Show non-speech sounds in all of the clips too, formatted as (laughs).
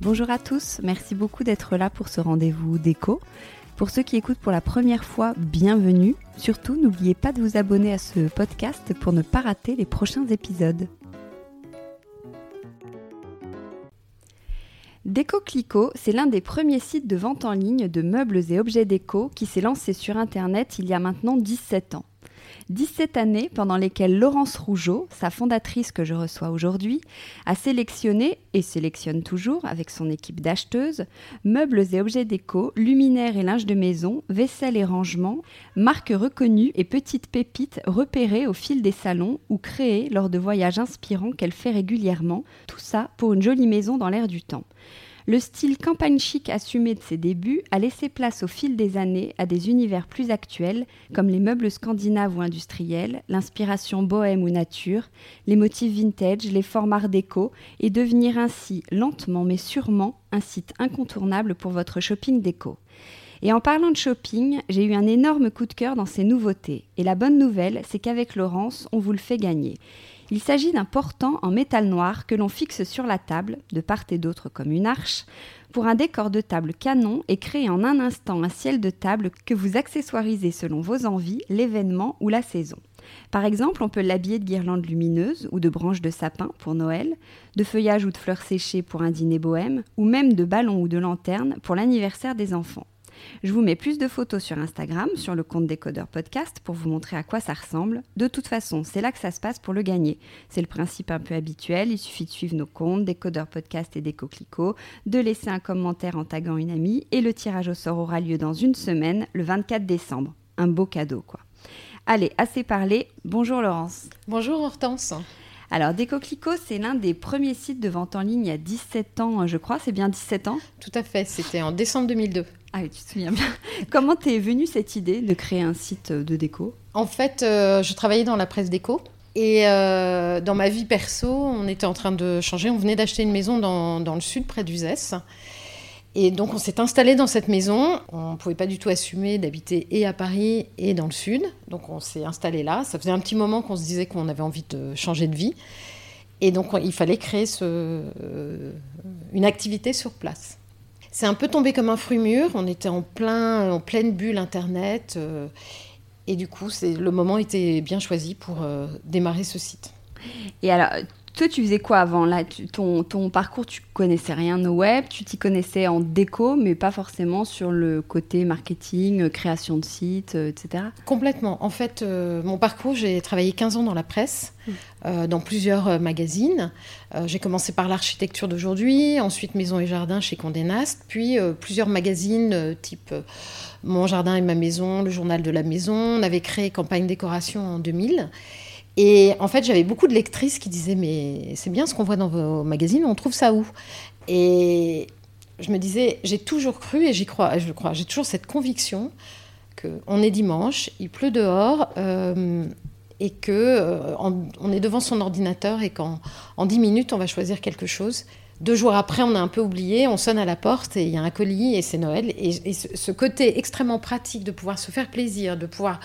Bonjour à tous, merci beaucoup d'être là pour ce rendez-vous déco. Pour ceux qui écoutent pour la première fois, bienvenue. Surtout, n'oubliez pas de vous abonner à ce podcast pour ne pas rater les prochains épisodes. Déco Clico, c'est l'un des premiers sites de vente en ligne de meubles et objets déco qui s'est lancé sur Internet il y a maintenant 17 ans. 17 années pendant lesquelles Laurence Rougeau, sa fondatrice que je reçois aujourd'hui, a sélectionné, et sélectionne toujours avec son équipe d'acheteuses, meubles et objets déco, luminaires et linge de maison, vaisselle et rangement, marques reconnues et petites pépites repérées au fil des salons ou créées lors de voyages inspirants qu'elle fait régulièrement, tout ça pour une jolie maison dans l'air du temps. Le style campagne chic assumé de ses débuts a laissé place au fil des années à des univers plus actuels comme les meubles scandinaves ou industriels, l'inspiration bohème ou nature, les motifs vintage, les formes art déco et devenir ainsi lentement mais sûrement un site incontournable pour votre shopping déco. Et en parlant de shopping, j'ai eu un énorme coup de cœur dans ces nouveautés. Et la bonne nouvelle, c'est qu'avec Laurence, on vous le fait gagner. Il s'agit d'un portant en métal noir que l'on fixe sur la table, de part et d'autre comme une arche, pour un décor de table canon et créer en un instant un ciel de table que vous accessoirisez selon vos envies, l'événement ou la saison. Par exemple, on peut l'habiller de guirlandes lumineuses ou de branches de sapin pour Noël, de feuillage ou de fleurs séchées pour un dîner bohème, ou même de ballons ou de lanternes pour l'anniversaire des enfants. Je vous mets plus de photos sur Instagram, sur le compte Décodeur Podcast, pour vous montrer à quoi ça ressemble. De toute façon, c'est là que ça se passe pour le gagner. C'est le principe un peu habituel, il suffit de suivre nos comptes, Décodeur Podcast et Décoclico, de laisser un commentaire en taguant une amie, et le tirage au sort aura lieu dans une semaine, le 24 décembre. Un beau cadeau, quoi. Allez, assez parlé. Bonjour Laurence. Bonjour Hortense. Alors, Décoclico, c'est l'un des premiers sites de vente en ligne il y a 17 ans, je crois. C'est bien 17 ans? Tout à fait, c'était en décembre 2002. Ah oui, tu te souviens bien. (laughs) Comment t'es venue cette idée de créer un site de déco? En fait, euh, je travaillais dans la presse déco. Et euh, dans ma vie perso, on était en train de changer. On venait d'acheter une maison dans, dans le sud, près d'Uzès. Et donc, on s'est installé dans cette maison. On ne pouvait pas du tout assumer d'habiter et à Paris et dans le sud. Donc, on s'est installé là. Ça faisait un petit moment qu'on se disait qu'on avait envie de changer de vie. Et donc, il fallait créer euh, une activité sur place. C'est un peu tombé comme un fruit mûr. On était en, plein, en pleine bulle Internet. Euh, et du coup, le moment était bien choisi pour euh, démarrer ce site. Et alors, Toi, tu faisais quoi avant là ton, ton, parcours, tu connaissais rien au web, tu t'y connaissais en déco, mais pas forcément sur le côté marketing, euh, création de sites, euh, etc. Complètement. En fait, euh, mon parcours, j'ai travaillé 15 ans dans la presse, mmh. dans plusieurs magazines. j'ai commencé par l'architecture d'aujourd'hui, ensuite Maison et Jardin chez Condé Nast, puis plusieurs magazines type Mon Jardin et ma maison, le journal de la maison. On avait créé Campagne Décoration en 2000. Et en fait, j'avais beaucoup de lectrices qui disaient Mais c'est bien ce qu'on voit dans vos magazines, on trouve ça où? Et je me disais J'ai toujours cru, et j'y crois, je crois, j'ai toujours cette conviction qu'on est dimanche, il pleut dehors, euh, et que euh, on est devant son ordinateur et qu'en en 10 minutes, on va choisir quelque chose. Deux jours après, on a un peu oublié, on sonne à la porte et il y a un colis et c'est Noël. Et, ce côté extrêmement pratique de pouvoir se faire plaisir, de pouvoir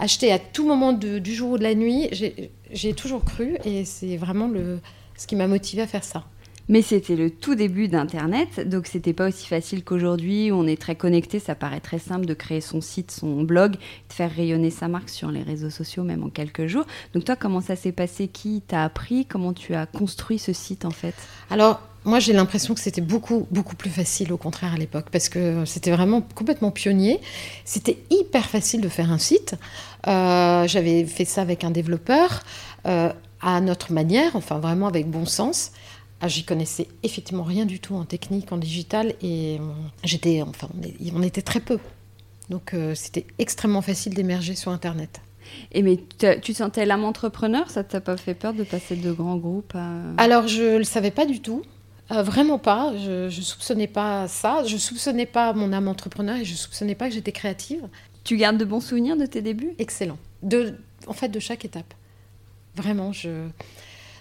acheter à tout moment du jour ou de la nuit, j'ai toujours cru et c'est vraiment le, ce qui m'a motivé à faire ça. Mais c'était le tout début d'Internet, donc c'était pas aussi facile qu'aujourd'hui où on est très connecté. Ça paraît très simple de créer son site, son blog, de faire rayonner sa marque sur les réseaux sociaux, même en quelques jours. Donc toi, comment ça s'est passé? Qui t'a appris? Comment tu as construit ce site en fait? Alors, moi, j'ai l'impression que c'était beaucoup, beaucoup plus facile, au contraire, à l'époque, parce que c'était vraiment complètement pionnier. C'était hyper facile de faire un site. Euh, j'avais fait ça avec un développeur, euh, à notre manière, enfin vraiment avec bon sens. Ah, J'y connaissais effectivement rien du tout en technique, en digital, et j'étais, enfin, on était très peu. Donc, euh, c'était extrêmement facile d'émerger sur Internet. Et mais tu sentais l'âme entrepreneur? Ça t'a pas fait peur de passer de grands groupes Alors, je le savais pas du tout. Euh, vraiment pas. Je, ne soupçonnais pas ça. Je soupçonnais pas mon âme entrepreneur et je soupçonnais pas que j'étais créative. Tu gardes de bons souvenirs de tes débuts? Excellent. De, en fait, de chaque étape. Vraiment, je,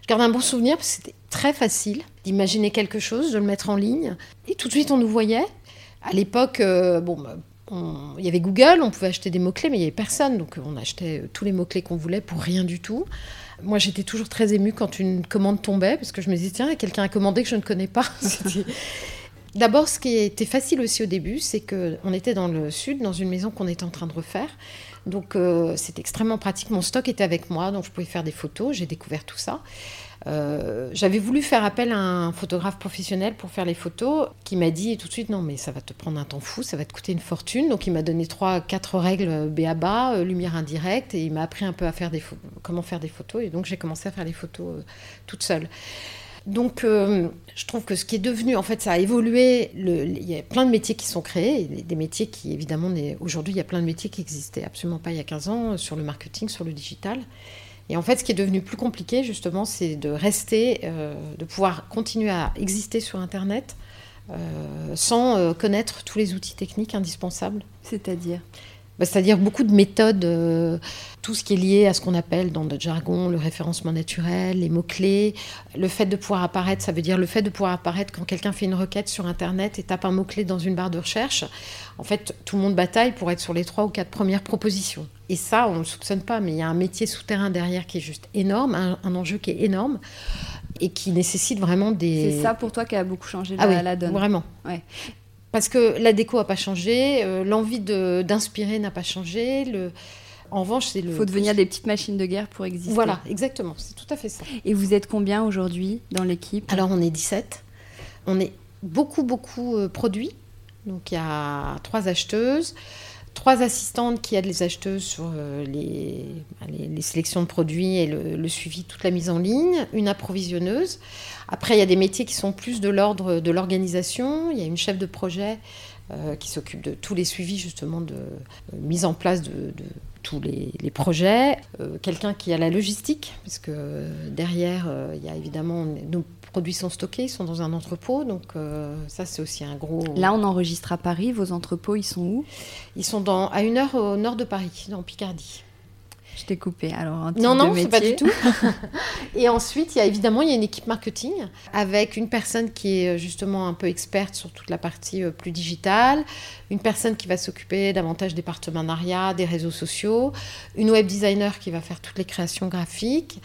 je garde un bon souvenir parce que c'était très facile d'imaginer quelque chose, de le mettre en ligne. Et tout de suite, on nous voyait. À l'époque, euh, bon, bah, il y avait Google, on pouvait acheter des mots-clés, mais il n'y avait personne. Donc, on achetait tous les mots-clés qu'on voulait pour rien du tout. Moi, j'étais toujours très émue quand une commande tombait, parce que je me disais, tiens, quelqu'un a commandé que je ne connais pas. (laughs) D'abord, ce qui était facile aussi au début, c'est qu'on était dans le sud, dans une maison qu'on était en train de refaire. Donc, euh, c'était extrêmement pratique. Mon stock était avec moi, donc je pouvais faire des photos. J'ai découvert tout ça. Euh, j'avais voulu faire appel à un photographe professionnel pour faire les photos, qui m'a dit tout de suite non mais ça va te prendre un temps fou, ça va te coûter une fortune. Donc il m'a donné trois, quatre règles B à bas, euh, lumière indirecte, et il m'a appris un peu à faire des comment faire des photos. Et donc j'ai commencé à faire les photos euh, toute seule. Donc, je trouve que ce qui est devenu, en fait, ça a évolué. il y a plein de métiers qui sont créés, des métiers qui, évidemment, aujourd'hui, il y a plein de métiers qui n'existaient absolument pas il y a 15 ans sur le marketing, sur le digital. Et en fait, ce qui est devenu plus compliqué, justement, c'est de rester, euh, de pouvoir continuer à exister sur Internet euh, sans euh, connaître tous les outils techniques indispensables. C'est-à-dire? Bah, c'est-à-dire beaucoup de méthodes, euh, tout ce qui est lié à ce qu'on appelle dans notre jargon le référencement naturel, les mots-clés, le fait de pouvoir apparaître, ça veut dire le fait de pouvoir apparaître quand quelqu'un fait une requête sur Internet et tape un mot-clé dans une barre de recherche. En fait, tout le monde bataille pour être sur les trois ou quatre premières propositions. Et ça, on ne le soupçonne pas, mais il y a un métier souterrain derrière qui est juste énorme, un, enjeu qui est énorme et qui nécessite vraiment des... C'est ça pour toi qui a beaucoup changé ah la, la donne. Vraiment. Ouais. Parce que la déco n'a pas changé, euh, l'envie d'inspirer n'a pas changé. Le... En revanche, c'est le. Il faut devenir des petites machines de guerre pour exister. Voilà, exactement, c'est tout à fait ça. Et vous êtes combien aujourd'hui dans l'équipe? Alors, on est 17. On est beaucoup, beaucoup euh, produits. Donc, il y a trois acheteuses, trois assistantes qui aident les acheteuses sur euh, les, les, sélections de produits et le, suivi, toute la mise en ligne, une approvisionneuse. Après, il y a des métiers qui sont plus de l'ordre de l'organisation. Il y a une chef de projet euh, qui s'occupe de tous les suivis justement de euh, mise en place de, tous les, projets. Quelqu'un qui a la logistique, parce que derrière, il y a évidemment produits sont stockés, ils sont dans un entrepôt, donc ça c'est aussi un gros. Là, on enregistre à Paris. Vos entrepôts, ils sont où? Ils sont dans, à une heure au nord de Paris, dans Picardie. Je t'ai coupé. Alors, non, non, c'est pas du tout. (laughs) et ensuite, il y a évidemment il y a une équipe marketing avec une personne qui est euh, justement un peu experte sur toute la partie euh, plus digitale, une personne qui va s'occuper davantage des partenariats, des réseaux sociaux, une web designer qui va faire toutes les créations graphiques.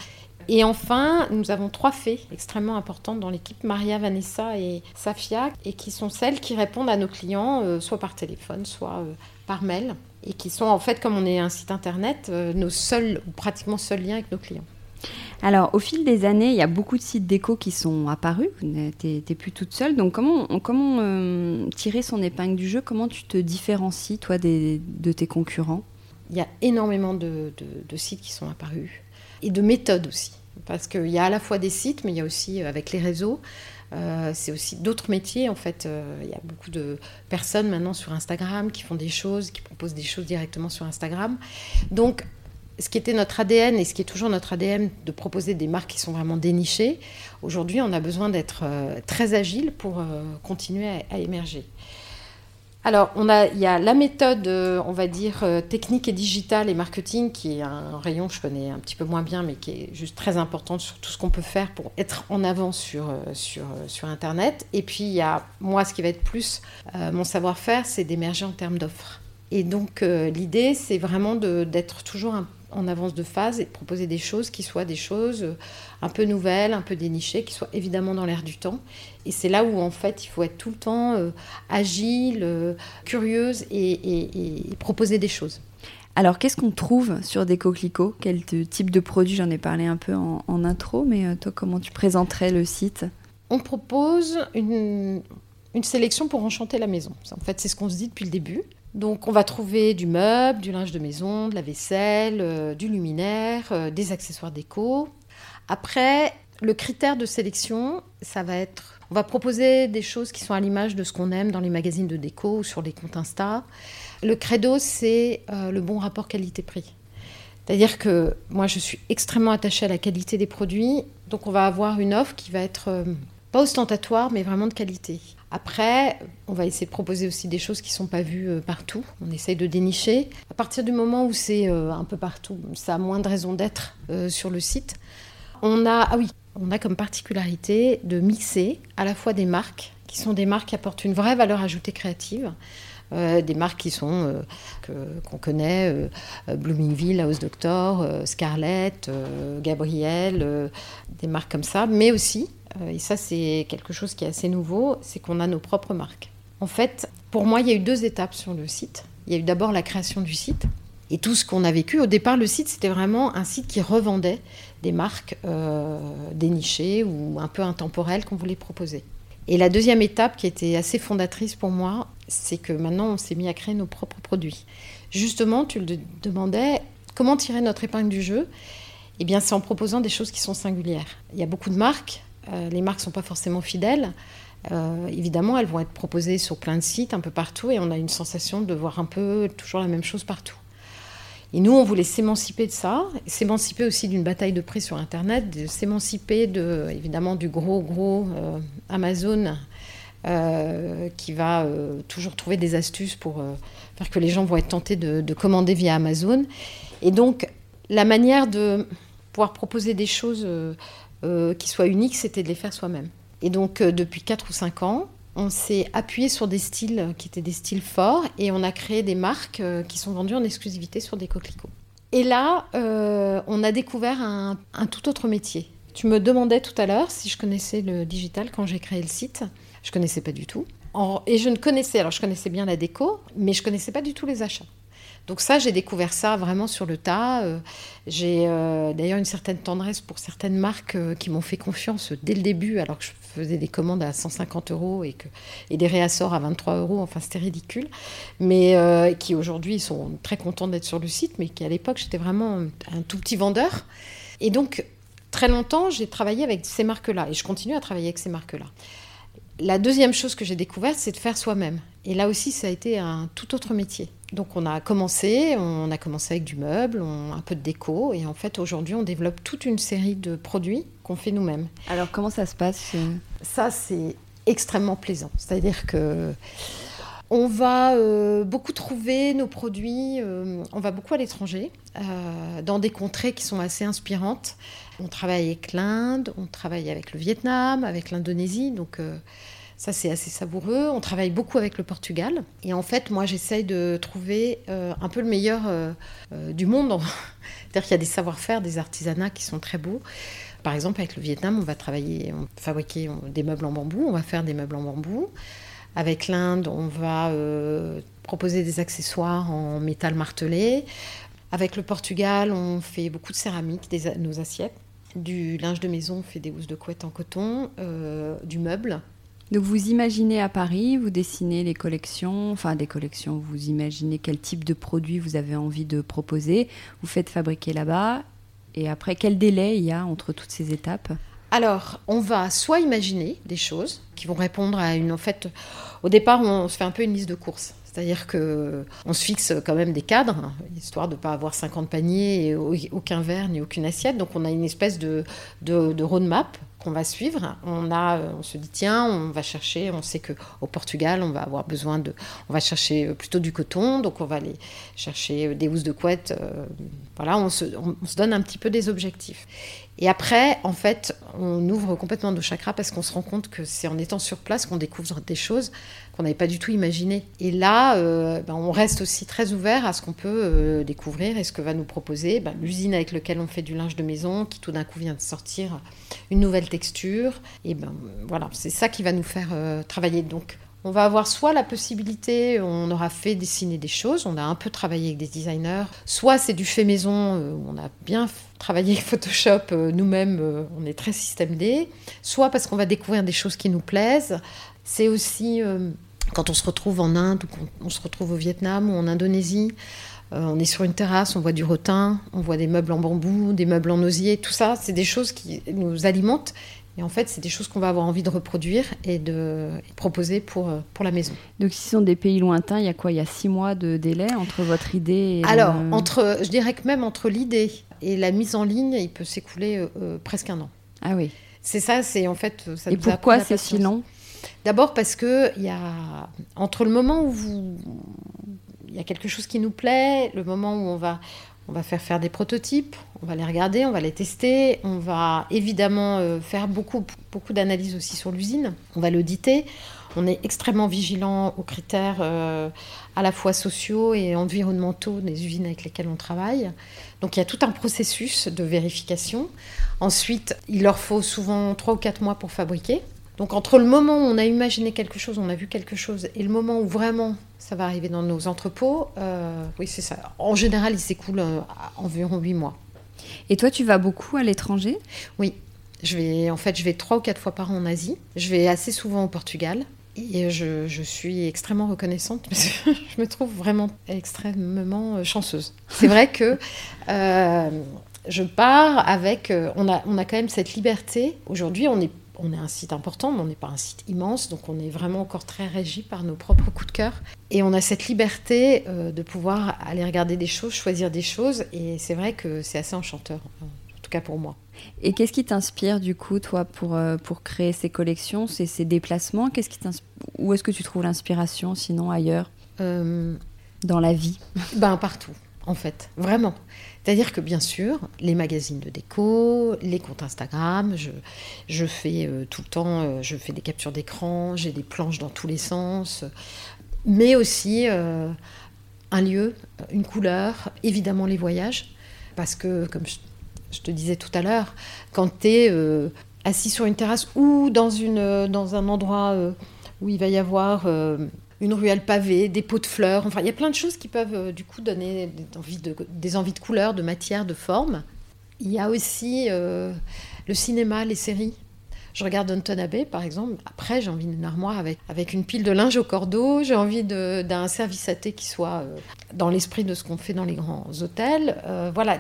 Et enfin, nous avons trois fées extrêmement importantes dans l'équipe, Maria, Vanessa et Safia, et qui sont celles qui répondent à nos clients, euh, soit par téléphone, soit par mail et qui sont en fait, comme on est un site internet, euh, nos seuls, ou pratiquement seuls liens avec nos clients. Alors, au fil des années, il y a beaucoup de sites déco qui sont apparus. Tu n'es plus toute seule. Donc, comment, comment euh, tirer son épingle du jeu? Comment tu te différencies, toi, des, de tes concurrents? Il y a énormément de, de, sites qui sont apparus et de méthodes aussi. Parce qu'il y a à la fois des sites, mais il y a aussi, euh, avec les réseaux, euh, c'est aussi d'autres métiers. En fait, il y a beaucoup de personnes maintenant sur Instagram qui font des choses, qui proposent des choses directement sur Instagram. Donc, ce qui était notre ADN et ce qui est toujours notre ADN de proposer des marques qui sont vraiment dénichées, aujourd'hui on a besoin d'être euh, très agile pour euh, continuer à, émerger. Alors on a, il y a la méthode, euh, on va dire, technique et digitale et marketing, qui est un rayon que je connais un petit peu moins bien, mais qui est juste très importante sur tout ce qu'on peut faire pour être en avant sur, sur, sur Internet. Et puis il y a, moi, ce qui va être plus mon savoir-faire, c'est d'émerger en termes d'offres. Et donc l'idée, c'est vraiment d'être toujours un en avance de phase et de proposer des choses qui soient des choses euh, un peu nouvelles, un peu dénichées, qui soient évidemment dans l'air du temps. Et c'est là où en fait il faut être tout le temps euh, agile, euh, curieuse et, proposer des choses. Alors qu'est-ce qu'on trouve sur des coquelicots Quel type de produit? J'en ai parlé un peu en, intro, mais toi comment tu présenterais le site? On propose une, une sélection pour enchanter la maison. En fait c'est ce qu'on se dit depuis le début. Donc on va trouver du meuble, du linge de maison, de la vaisselle, euh, du luminaire, euh, des accessoires déco. Après, le critère de sélection, ça va être, on va proposer des choses qui sont à l'image de ce qu'on aime dans les magazines de déco ou sur les comptes Insta. Le credo, c'est euh, le bon rapport qualité-prix. C'est-à-dire que moi, je suis extrêmement attachée à la qualité des produits, donc on va avoir une offre qui va être pas ostentatoire, mais vraiment de qualité. Après, on va essayer de proposer aussi des choses qui ne sont pas vues euh, partout. On essaye de dénicher. À partir du moment où c'est euh, un peu partout, ça a moins de raison d'être euh, sur le site. On a, ah on a comme particularité de mixer à la fois des marques qui sont des marques qui apportent une vraie valeur ajoutée créative. Des marques qui sont qu'on connaît, Bloomingville, House Doctor, Scarlett, Gabriel, des marques comme ça, mais aussi euh, et ça c'est quelque chose qui est assez nouveau, c'est qu'on a nos propres marques. En fait, pour moi, il y a eu deux étapes sur le site. Il y a eu d'abord la création du site et tout ce qu'on a vécu. Au départ, le site, c'était vraiment un site qui revendait des marques euh, dénichées ou un peu intemporelles qu'on voulait proposer. Et la deuxième étape qui était assez fondatrice pour moi, c'est que maintenant, on s'est mis à créer nos propres produits. Justement, tu le demandais, comment tirer notre épingle du jeu? Eh bien, c'est en proposant des choses qui sont singulières. Il y a beaucoup de marques, euh, les marques ne sont pas forcément fidèles. Euh, évidemment, elles vont être proposées sur plein de sites, un peu partout, et on a une sensation de voir un peu toujours la même chose partout. Et nous, on voulait s'émanciper de ça, s'émanciper aussi d'une bataille de prix sur Internet, s'émanciper de, évidemment du gros, gros euh, Amazon qui va toujours trouver des astuces pour faire que les gens vont être tentés de, de, commander via Amazon. Et donc, la manière de pouvoir proposer des choses euh, qui soient uniques, c'était de les faire soi-même. Et donc, euh, depuis 4 ou 5 ans, on s'est appuyé sur des styles qui étaient des styles forts et on a créé des marques euh, qui sont vendues en exclusivité sur des coquelicots. Et là, on a découvert un, tout autre métier. Tu me demandais tout à l'heure si je connaissais le digital quand j'ai créé le site. Je connaissais pas du tout. et je ne connaissais, alors je connaissais bien la déco, mais je connaissais pas du tout les achats. Donc ça, j'ai découvert ça vraiment sur le tas. Euh, j'ai euh, d'ailleurs une certaine tendresse pour certaines marques euh, qui m'ont fait confiance dès le début, alors que je faisais des commandes à 150 euros et, que, et des réassorts à 23 euros. Enfin, c'était ridicule. Mais qui aujourd'hui sont très contents d'être sur le site, mais qui à l'époque, j'étais vraiment un tout petit vendeur. Et donc, très longtemps, j'ai travaillé avec ces marques-là et je continue à travailler avec ces marques-là. La deuxième chose que j'ai découverte, c'est de faire soi-même. Et là aussi, ça a été un tout autre métier. Donc on a commencé, on a commencé avec du meuble, un peu de déco, et en fait aujourd'hui on développe toute une série de produits qu'on fait nous-mêmes. Alors comment ça se passe Ça c'est extrêmement plaisant. C'est-à-dire que on va euh, beaucoup trouver nos produits, euh, on va beaucoup à l'étranger, euh, dans des contrées qui sont assez inspirantes. On travaille avec l'Inde, on travaille avec le Vietnam, avec l'Indonésie, donc ça, c'est assez savoureux. On travaille beaucoup avec le Portugal. Et en fait, moi, j'essaye de trouver euh, un peu le meilleur euh, euh, du monde. (laughs) C'est-à-dire qu'il y a des savoir-faire, des artisanats qui sont très beaux. Par exemple, avec le Vietnam, on va travailler, on fabriquer des meubles en bambou. On va faire des meubles en bambou. Avec l'Inde, on va proposer des accessoires en métal martelé. Avec le Portugal, on fait beaucoup de céramique, des, nos assiettes. du linge de maison, on fait des housses de couette en coton, du meuble. Donc vous imaginez à Paris, vous dessinez les collections, enfin des collections, vous imaginez quel type de produit vous avez envie de proposer, vous faites fabriquer là-bas, et après quel délai il y a entre toutes ces étapes? Alors, on va soit imaginer des choses qui vont répondre à une. En fait, au départ, on se fait un peu une liste de courses. C'est-à-dire que on se fixe quand même des cadres, histoire de ne pas avoir 50 paniers et aucun verre ni aucune assiette. Donc on a une espèce de, de roadmap qu'on va suivre. On, a, on se dit, tiens, on va chercher, on sait qu'au Portugal, on va avoir besoin de... On va chercher plutôt du coton, donc on va aller chercher des housses de couette. Euh, voilà, on se, on se donne un petit peu des objectifs. Et après, en fait, on ouvre complètement nos chakras parce qu'on se rend compte que c'est en étant sur place qu'on découvre des choses qu'on n'avait pas du tout imaginées. Et là, euh, ben, on reste aussi très ouvert à ce qu'on peut euh, découvrir et ce que va nous proposer ben, l'usine avec laquelle on fait du linge de maison, qui tout d'un coup vient de sortir une nouvelle texture. Et ben voilà, c'est ça qui va nous faire euh, travailler. Donc, on va avoir soit la possibilité, on aura fait dessiner des choses, on a un peu travaillé avec des designers, soit c'est du fait maison, on a bien travaillé avec Photoshop nous-mêmes, on est très système D, soit parce qu'on va découvrir des choses qui nous plaisent. C'est aussi quand on se retrouve en Inde ou on se retrouve au Vietnam ou en Indonésie, on est sur une terrasse, on voit du rotin, on voit des meubles en bambou, des meubles en osier, tout ça, c'est des choses qui nous alimentent et en fait, c'est des choses qu'on va avoir envie de reproduire et de proposer pour, euh, pour la maison. Donc, si ce sont des pays lointains, il y a quoi? Il y a six mois de délai entre votre idée et. Alors, entre, je dirais que même entre l'idée et la mise en ligne, il peut s'écouler euh, euh, presque un an. Ah oui. C'est ça, c'est en fait. Ça et pourquoi c'est si long? D'abord parce que il y a entre le moment où vous il y a quelque chose qui nous plaît, le moment où on va on va faire faire des prototypes, on va les regarder, on va les tester, on va évidemment euh, faire beaucoup, beaucoup d'analyses aussi sur l'usine, on va l'auditer. On est extrêmement vigilant aux critères euh, à la fois sociaux et environnementaux des usines avec lesquelles on travaille. Donc il y a tout un processus de vérification. Ensuite, il leur faut souvent trois ou quatre mois pour fabriquer. Donc entre le moment où on a imaginé quelque chose, on a vu quelque chose, et le moment où vraiment ça va arriver dans nos entrepôts, euh, oui c'est ça. En général, il s'écoule euh, environ huit mois. Et toi, tu vas beaucoup à l'étranger? Oui. Je vais, en fait, je vais trois ou quatre fois par an en Asie. Je vais assez souvent au Portugal. Et je, je suis extrêmement reconnaissante (laughs) parce que je me trouve vraiment extrêmement euh, chanceuse. C'est vrai que je pars avec... on, a, on a quand même cette liberté. Aujourd'hui, on est on est un site important, mais on n'est pas un site immense, donc on est vraiment encore très régi par nos propres coups de cœur. Et on a cette liberté euh, de pouvoir aller regarder des choses, choisir des choses, et c'est vrai que c'est assez enchanteur, en tout cas pour moi. Et qu'est-ce qui t'inspire du coup, toi, pour, euh, pour créer ces collections, ces, ces déplacements? Qu'est-ce qui Où est-ce que tu trouves l'inspiration, sinon ailleurs? Euh, Dans la vie? Ben partout, en fait, vraiment. C'est-à-dire que bien sûr, les magazines de déco, les comptes Instagram, je, fais euh, tout le temps, euh, je fais des captures d'écran, j'ai des planches dans tous les sens, mais aussi euh, un lieu, une couleur, évidemment les voyages, parce que comme je, te disais tout à l'heure, quand tu es assis sur une terrasse ou dans un endroit où il va y avoir une ruelle pavée, des pots de fleurs. Enfin, il y a plein de choses qui peuvent euh, du coup donner des envies de, des envies de couleurs, de matière, de forme. Il y a aussi euh, le cinéma, les séries. Je regarde Downton Abbey, par exemple. Après, j'ai envie d'une armoire avec, avec une pile de linge au cordeau. J'ai envie d'un service à thé qui soit euh, dans l'esprit de ce qu'on fait dans les grands hôtels. voilà,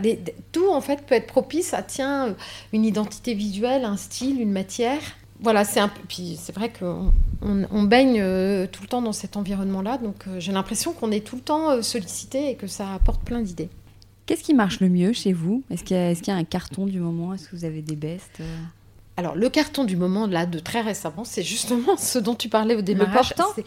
tout en fait peut être propice à, tiens, une identité visuelle, un style, une matière voilà, c'est un puis c'est vrai qu'on on, baigne euh, tout le temps dans cet environnement-là, donc euh, j'ai l'impression qu'on est tout le temps euh, sollicité et que ça apporte plein d'idées. Qu'est-ce qui marche le mieux chez vous? Est-ce qu'il y, a un carton du moment? Est-ce que vous avez des bestes alors, le carton du moment, là, de très récemment, c'est justement (laughs) ce dont tu parlais au démarrage. Le portant?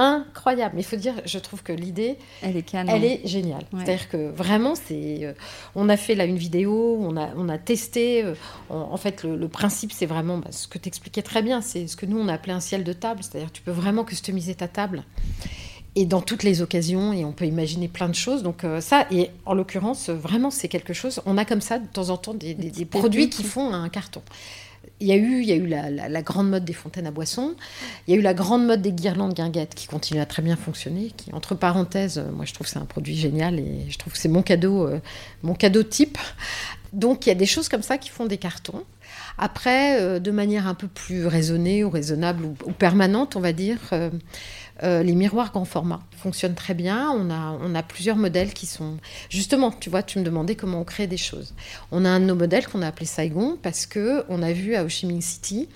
Incroyable. Mais il faut dire, je trouve que l'idée, elle est Elle est géniale. C'est-à-dire que vraiment, c'est, euh, on a fait là une vidéo, on a, on a testé. Euh, en fait, le, principe, c'est vraiment bah, ce que tu expliquais très bien. C'est ce que nous on a appelé un ciel de table. C'est-à-dire, tu peux vraiment customiser ta table et dans toutes les occasions, et on peut imaginer plein de choses. Donc euh, ça, et en l'occurrence, vraiment, c'est quelque chose. On a comme ça de temps en temps des produits qui font un carton il y a eu, il y a eu la, grande mode des fontaines à boissons, il y a eu la grande mode des guirlandes guinguettes qui continue à très bien fonctionner, qui, entre parenthèses, euh, moi je trouve c'est un produit génial et je trouve que c'est mon cadeau, euh, mon cadeau type. Donc il y a des choses comme ça qui font des cartons. Après, euh, de manière un peu plus raisonnée ou raisonnable ou, permanente, on va dire, euh, les miroirs grand format fonctionnent très bien. On a, on a plusieurs modèles qui sont... Justement, tu vois, tu me demandais comment on crée des choses. On a un de nos modèles qu'on a appelé Saigon parce que on a vu à Ho Chi Minh City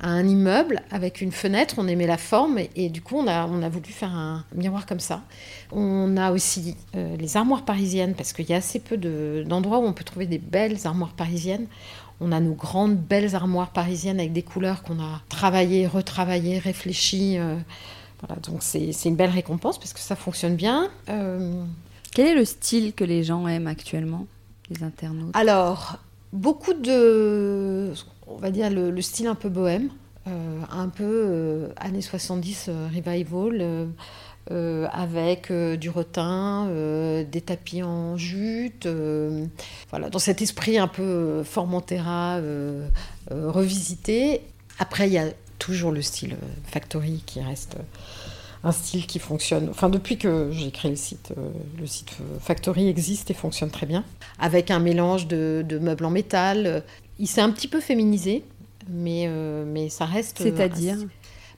un immeuble avec une fenêtre, on aimait la forme et, du coup on a, on a voulu faire un miroir comme ça. On a aussi les armoires parisiennes parce qu'il y a assez peu d'endroits où on peut trouver des belles armoires parisiennes. On a nos grandes belles armoires parisiennes avec des couleurs qu'on a travaillées, retravaillées, réfléchies. Euh, voilà, donc c'est une belle récompense parce que ça fonctionne bien. Euh, Quel est le style que les gens aiment actuellement, les internautes? Alors, beaucoup de, on va dire le, style un peu bohème, euh, un peu années 70 revival euh, avec euh, du rotin, euh, des tapis en jute, voilà, dans cet esprit un peu Formentera revisité. Après, il y a toujours le style factory qui reste un style qui fonctionne. Enfin, depuis que j'ai créé le site, le site Factory existe et fonctionne très bien, avec un mélange de, de meubles en métal. Il s'est un petit peu féminisé, mais, mais ça reste. C'est-à-dire?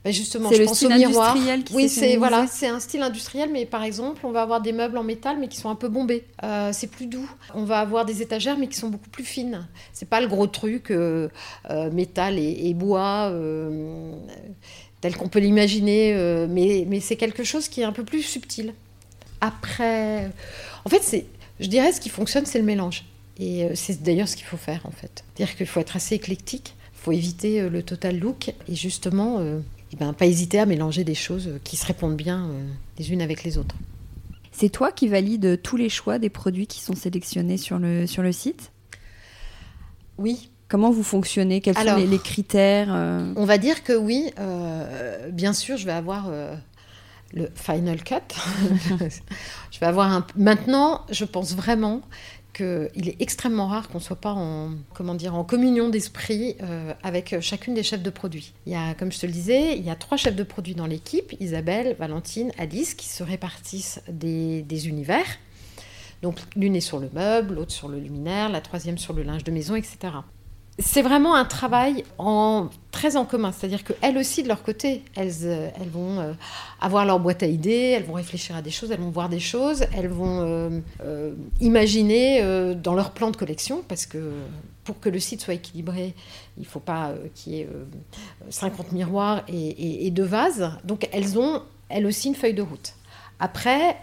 Bah, justement, c'est le pense style industriel qui oui, c'est voilà, c'est un style industriel, mais par exemple, on va avoir des meubles en métal, mais qui sont un peu bombés. Euh, c'est plus doux. On va avoir des étagères, mais qui sont beaucoup plus fines. C'est pas le gros truc euh, euh, métal et, bois tel qu'on peut l'imaginer, mais, mais c'est quelque chose qui est un peu plus subtil. Après, en fait, c'est, je dirais, ce qui fonctionne, c'est le mélange. Et c'est d'ailleurs ce qu'il faut faire, en fait. C'est-à-dire qu'il faut être assez éclectique. Il faut éviter le total look et justement et ben, pas hésiter à mélanger des choses qui se répondent bien euh, les unes avec les autres. C'est toi qui valides tous les choix des produits qui sont sélectionnés sur le, sur le site? Oui. Comment vous fonctionnez? Quels sont les, critères euh? On va dire que oui. Euh, bien sûr, je vais avoir le final cut. (laughs) je vais avoir un... Maintenant, je pense vraiment qu'il est extrêmement rare qu'on ne soit pas en, comment dire, en communion d'esprit euh, avec chacune des chefs de produits. Il y a, comme je te le disais, il y a trois chefs de produits dans l'équipe, Isabelle, Valentine, Alice, qui se répartissent des, des univers. Donc l'une est sur le meuble, l'autre sur le luminaire, la troisième sur le linge de maison, etc c'est vraiment un travail très en commun. C'est-à-dire qu'elles aussi, de leur côté, elles, euh, vont euh, avoir leur boîte à idées, elles vont réfléchir à des choses, elles vont voir des choses, elles vont euh, imaginer dans leur plan de collection, parce que pour que le site soit équilibré, il ne faut pas qu'il y ait 50 miroirs et, et deux vases. Donc elles ont, elles aussi, une feuille de route. Après,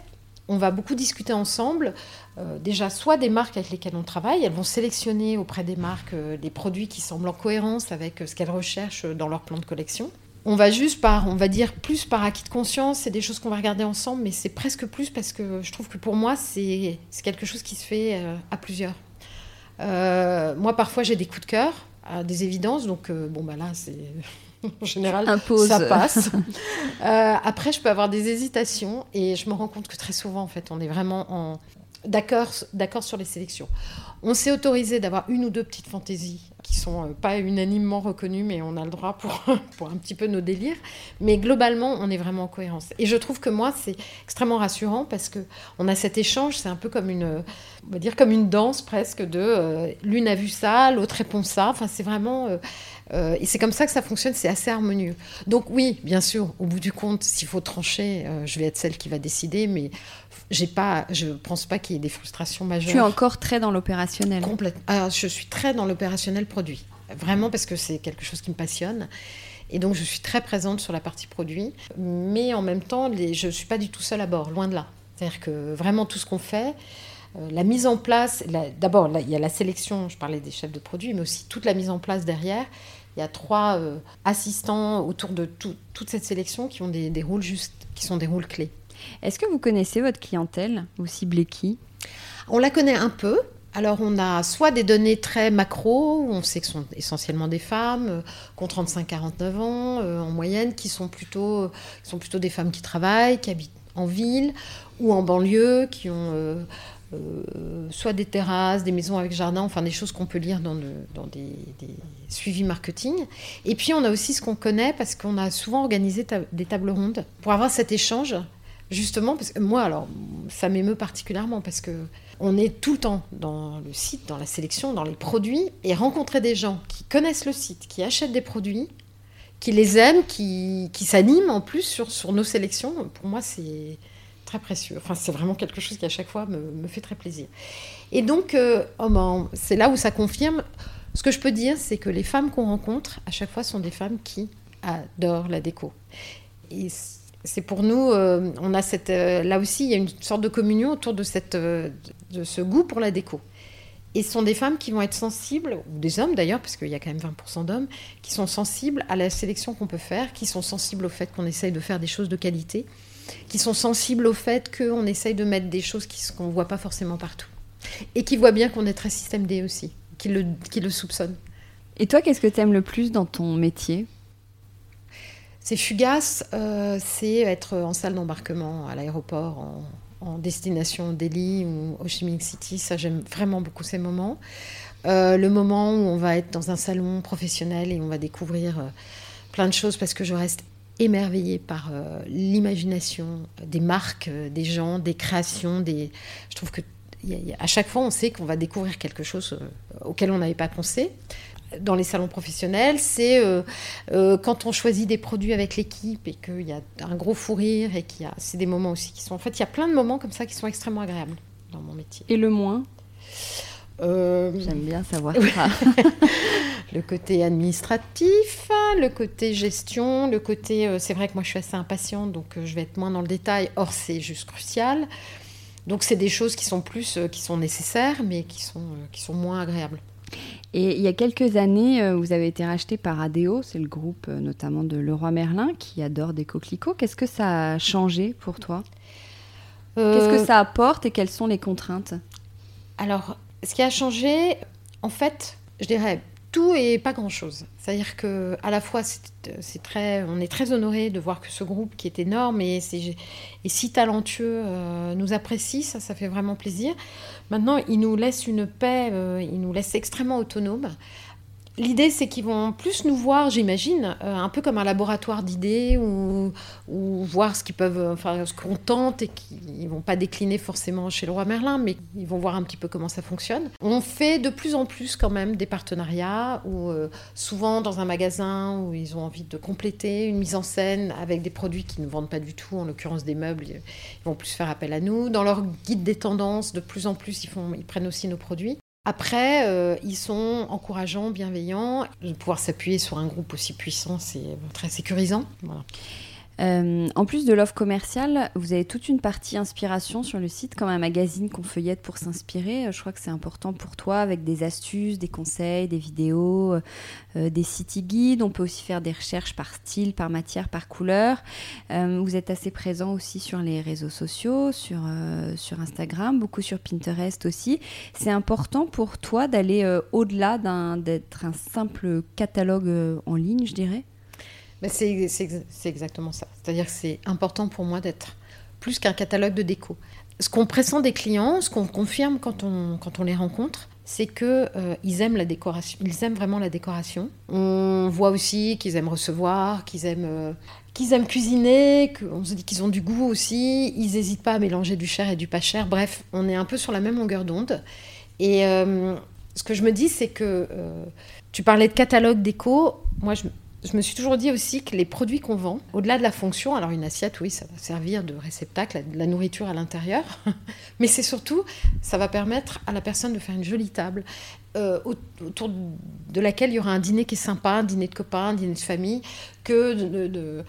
on va beaucoup discuter ensemble. Euh, déjà, soit des marques avec lesquelles on travaille, elles vont sélectionner auprès des marques euh, des produits qui semblent en cohérence avec euh, ce qu'elles recherchent dans leur plan de collection. On va juste par, on va dire plus par acquis de conscience, c'est des choses qu'on va regarder ensemble, mais c'est presque plus parce que je trouve que pour moi, c'est quelque chose qui se fait à plusieurs. moi, parfois, j'ai des coups de cœur, des évidences, donc bon, bah là, c'est en général, ça passe. (laughs) Euh, après, je peux avoir des hésitations et je me rends compte que très souvent, en fait, on est vraiment en d'accord, d'accord sur les sélections. On s'est autorisé d'avoir une ou deux petites fantaisies qui sont euh, pas unanimement reconnues, mais on a le droit pour, (laughs) pour un petit peu nos délires. Mais globalement, on est vraiment en cohérence. Et je trouve que moi, c'est extrêmement rassurant parce que on a cet échange. C'est un peu comme une, on va dire comme une danse presque de euh, l'une a vu ça, l'autre répond ça. Enfin, c'est vraiment euh, et c'est comme ça que ça fonctionne, c'est assez harmonieux. Donc oui, bien sûr, au bout du compte, s'il faut trancher, je vais être celle qui va décider, mais j'ai pas, je ne pense pas qu'il y ait des frustrations majeures. Tu es encore très dans l'opérationnel. Complètement. Alors, je suis très dans l'opérationnel produit, vraiment parce que c'est quelque chose qui me passionne. Et donc je suis très présente sur la partie produit, mais en même temps, je ne suis pas du tout seule à bord, loin de là. C'est-à-dire que vraiment tout ce qu'on fait, euh, la mise en place, d'abord il y a la sélection, je parlais des chefs de produits, mais aussi toute la mise en place derrière, il y a trois euh, assistants autour de toute cette sélection qui ont des, rôles juste, qui sont des rôles clés. Est-ce que vous connaissez votre clientèle? Vous ciblez qui? On la connaît un peu. Alors on a soit des données très macro, on sait que ce sont essentiellement des femmes, euh, qui ont 35-49 ans euh, en moyenne, qui sont, plutôt, sont plutôt des femmes qui travaillent, qui habitent en ville ou en banlieue, qui ont euh, soit des terrasses, des maisons avec jardin, enfin des choses qu'on peut lire dans, dans des, suivis marketing. Et puis on a aussi ce qu'on connaît parce qu'on a souvent organisé des tables rondes pour avoir cet échange justement, parce que moi, alors, ça m'émeut particulièrement parce que on est tout le temps dans le site, dans la sélection, dans les produits, et rencontrer des gens qui connaissent le site, qui achètent des produits, qui les aiment, qui, qui s'animent en plus sur, sur nos sélections, pour moi, c'est très précieux. Enfin, c'est vraiment quelque chose qui, à chaque fois, me, me fait très plaisir. Et donc, euh, oh ben, c'est là où ça confirme. Ce que je peux dire, c'est que les femmes qu'on rencontre, à chaque fois, sont des femmes qui adorent la déco. Et c'est pour nous, euh, on a cette, euh, là aussi, il y a une sorte de communion autour de, cette, euh, de ce goût pour la déco. Et ce sont des femmes qui vont être sensibles, ou des hommes d'ailleurs, parce qu'il y a quand même 20% d'hommes, qui sont sensibles à la sélection qu'on peut faire, qui sont sensibles au fait qu'on essaye de faire des choses de qualité, qui sont sensibles au fait qu'on essaye de mettre des choses qu'on ne voit pas forcément partout. Et qui voient bien qu'on est très système D aussi, qui le, qui le soupçonnent. Et toi, qu'est-ce que tu aimes le plus dans ton métier? C'est fugace, euh, c'est être en salle d'embarquement à l'aéroport en, destination Delhi ou Ho Chi City. Ça, j'aime vraiment beaucoup ces moments. Euh, le moment où on va être dans un salon professionnel et on va découvrir euh, plein de choses parce que je reste émerveillée par l'imagination des marques, des gens, des créations. Je trouve que à chaque fois, on sait qu'on va découvrir quelque chose auquel on n'avait pas pensé dans les salons professionnels, c'est euh, euh, quand on choisit des produits avec l'équipe et qu'il y a un gros fou rire et qu'il y a, c'est des moments aussi qui sont, en fait, il y a plein de moments comme ça qui sont extrêmement agréables dans mon métier. Et le moins? Euh, J'aime bien savoir ça. (laughs) le côté administratif, le côté gestion, le côté, c'est vrai que moi je suis assez impatiente, donc je vais être moins dans le détail. Or c'est juste crucial. Donc c'est des choses qui sont plus, qui sont nécessaires, mais qui sont, qui sont moins agréables. Et il y a quelques années, euh, vous avez été racheté par Adeo, c'est le groupe euh, notamment de Leroy Merlin qui adore des coquelicots. Qu'est-ce que ça a changé pour toi? Qu'est-ce que euh, ça apporte et quelles sont les contraintes? Alors, ce qui a changé, en fait, je dirais tout et pas grand-chose. C'est-à-dire que à la fois, c'est très, on est très honoré de voir que ce groupe qui est énorme et, si talentueux euh, nous apprécie, ça, ça fait vraiment plaisir. Maintenant, il nous laisse une paix, euh, il nous laisse extrêmement autonomes. L'idée, c'est qu'ils vont plus nous voir, j'imagine, euh, un peu comme un laboratoire d'idées ou, voir ce qu'ils peuvent, enfin, ce qu'on tente et qu'ils vont pas décliner forcément chez le roi Merlin, mais ils vont voir un petit peu comment ça fonctionne. On fait de plus en plus quand même des partenariats ou euh, souvent dans un magasin où ils ont envie de compléter une mise en scène avec des produits qu'ils ne vendent pas du tout, en l'occurrence des meubles, ils vont plus faire appel à nous. Dans leur guide des tendances, de plus en plus, ils, font, ils prennent aussi nos produits. Après, euh, ils sont encourageants, bienveillants. De pouvoir s'appuyer sur un groupe aussi puissant, c'est très sécurisant. Euh, en plus de l'offre commerciale, vous avez toute une partie inspiration sur le site, comme un magazine qu'on feuillette pour s'inspirer. Je crois que c'est important pour toi, avec des astuces, des conseils, des vidéos, euh, des city guides. On peut aussi faire des recherches par style, par matière, par couleur. Euh, vous êtes assez présent aussi sur les réseaux sociaux, sur, sur Instagram, beaucoup sur Pinterest aussi. C'est important pour toi d'aller au-delà d'être un simple catalogue en ligne, je dirais? C'est exactement ça. C'est-à-dire que c'est important pour moi d'être plus qu'un catalogue de déco. Ce qu'on pressent des clients, ce qu'on confirme quand on, les rencontre, c'est qu'ils euh, aiment la décoration. Ils aiment vraiment la décoration. On voit aussi qu'ils aiment recevoir, qu'ils aiment, euh, qu'ils aiment cuisiner, qu'on se dit qu'ils ont du goût aussi. Ils n'hésitent pas à mélanger du cher et du pas cher. Bref, on est un peu sur la même longueur d'onde. Et euh, ce que je me dis, c'est que tu parlais de catalogue déco. Moi, je, je me suis toujours dit aussi que les produits qu'on vend, au-delà de la fonction, alors une assiette, oui, ça va servir de réceptacle, de la nourriture à l'intérieur, (laughs) mais c'est surtout, ça va permettre à la personne de faire une jolie table euh, autour de laquelle il y aura un dîner qui est sympa, un dîner de copains, un dîner de famille, que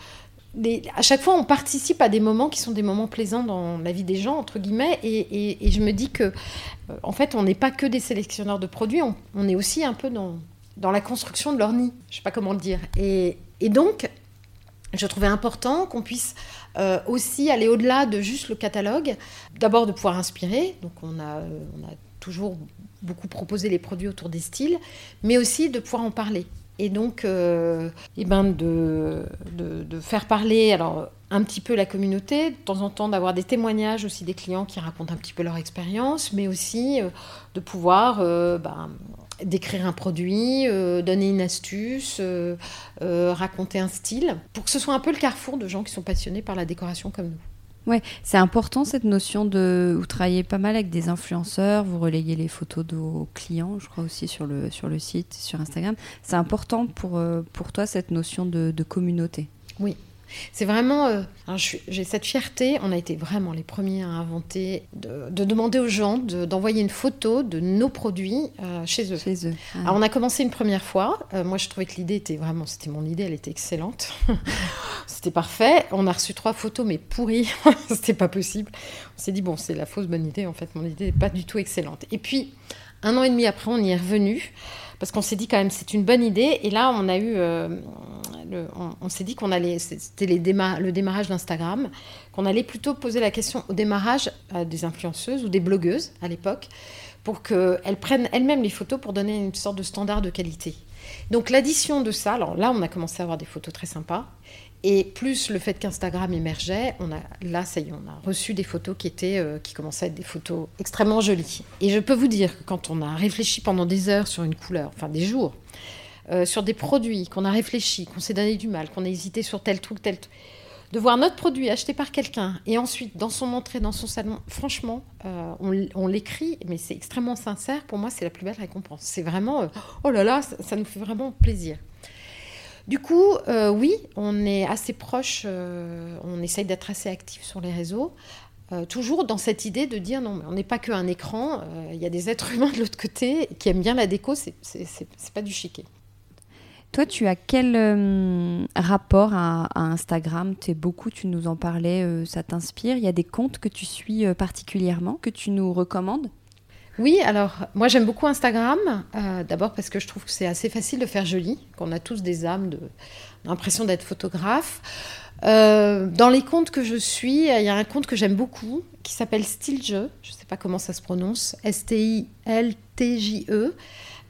à chaque fois, on participe à des moments qui sont des moments plaisants dans la vie des gens, entre guillemets, et, je me dis que, euh, en fait, on n'est pas que des sélectionneurs de produits, on est aussi un peu dans dans la construction de leur nid. Je ne sais pas comment le dire. Et, donc, je trouvais important qu'on puisse euh, aussi aller au-delà de juste le catalogue. D'abord de pouvoir inspirer. Donc on a, euh, on a toujours beaucoup proposé les produits autour des styles, mais aussi de pouvoir en parler. Et donc, euh, eh ben de, de, faire parler alors un petit peu la communauté, de temps en temps d'avoir des témoignages aussi des clients qui racontent un petit peu leur expérience, mais aussi de pouvoir ben, décrire un produit, euh, donner une astuce, euh, euh, raconter un style, pour que ce soit un peu le carrefour de gens qui sont passionnés par la décoration comme nous. Ouais, c'est important cette notion de. Vous travaillez pas mal avec des influenceurs, vous relayez les photos de vos clients, je crois aussi sur le, sur le site, sur Instagram. C'est important pour, pour toi cette notion de, de communauté? Oui, c'est vraiment, euh, j'ai cette fierté, on a été vraiment les premiers à inventer, de, demander aux gens d'envoyer une photo de nos produits euh, chez eux. Chez eux. Ah. Alors on a commencé une première fois, euh, moi je trouvais que l'idée était vraiment, c'était mon idée, elle était excellente, (laughs) c'était parfait. On a reçu trois photos mais pourries, (laughs) c'était pas possible. On s'est dit bon c'est la fausse bonne idée en fait, mon idée n'est pas du tout excellente. Et puis un an et demi après on y est revenu parce qu'on s'est dit quand même c'est une bonne idée et là on a eu on, s'est dit qu'on allait, c'était le démarrage d'Instagram, qu'on allait plutôt poser la question au démarrage à des influenceuses ou des blogueuses à l'époque, pour qu'elles prennent elles-mêmes les photos pour donner une sorte de standard de qualité. Donc l'addition de ça, alors là on a commencé à avoir des photos très sympas, et plus le fait qu'Instagram émergeait, on a, là, ça y est, on a reçu des photos qui, étaient, euh, qui commençaient à être des photos extrêmement jolies. Et je peux vous dire que quand on a réfléchi pendant des heures sur une couleur, enfin des jours, euh, sur des produits qu'on a réfléchi, qu'on s'est donné du mal, qu'on a hésité sur tel truc, tel truc, de voir notre produit acheté par quelqu'un et ensuite dans son entrée, dans son salon, franchement, euh, on, l'écrit, mais c'est extrêmement sincère. Pour moi, c'est la plus belle récompense. C'est vraiment, euh, oh là là, ça, nous fait vraiment plaisir. Du coup, oui, on est assez proche, on essaye d'être assez actif sur les réseaux. toujours dans cette idée de dire non, mais on n'est pas qu'un écran, il y a des êtres (laughs) humains de l'autre côté qui aiment bien la déco, c'est pas du chiquet. Toi, tu as quel euh, rapport à, Instagram? Tu es beaucoup, tu nous en parlais, euh, ça t'inspire. Il y a des comptes que tu suis euh, particulièrement, que tu nous recommandes? Oui, alors moi j'aime beaucoup Instagram, d'abord parce que je trouve que c'est assez facile de faire joli, qu'on a tous des âmes, de, l'impression d'être photographe. dans les comptes que je suis, il y a un compte que j'aime beaucoup qui s'appelle Stilje, je ne sais pas comment ça se prononce, S-T-I-L-T-J-E.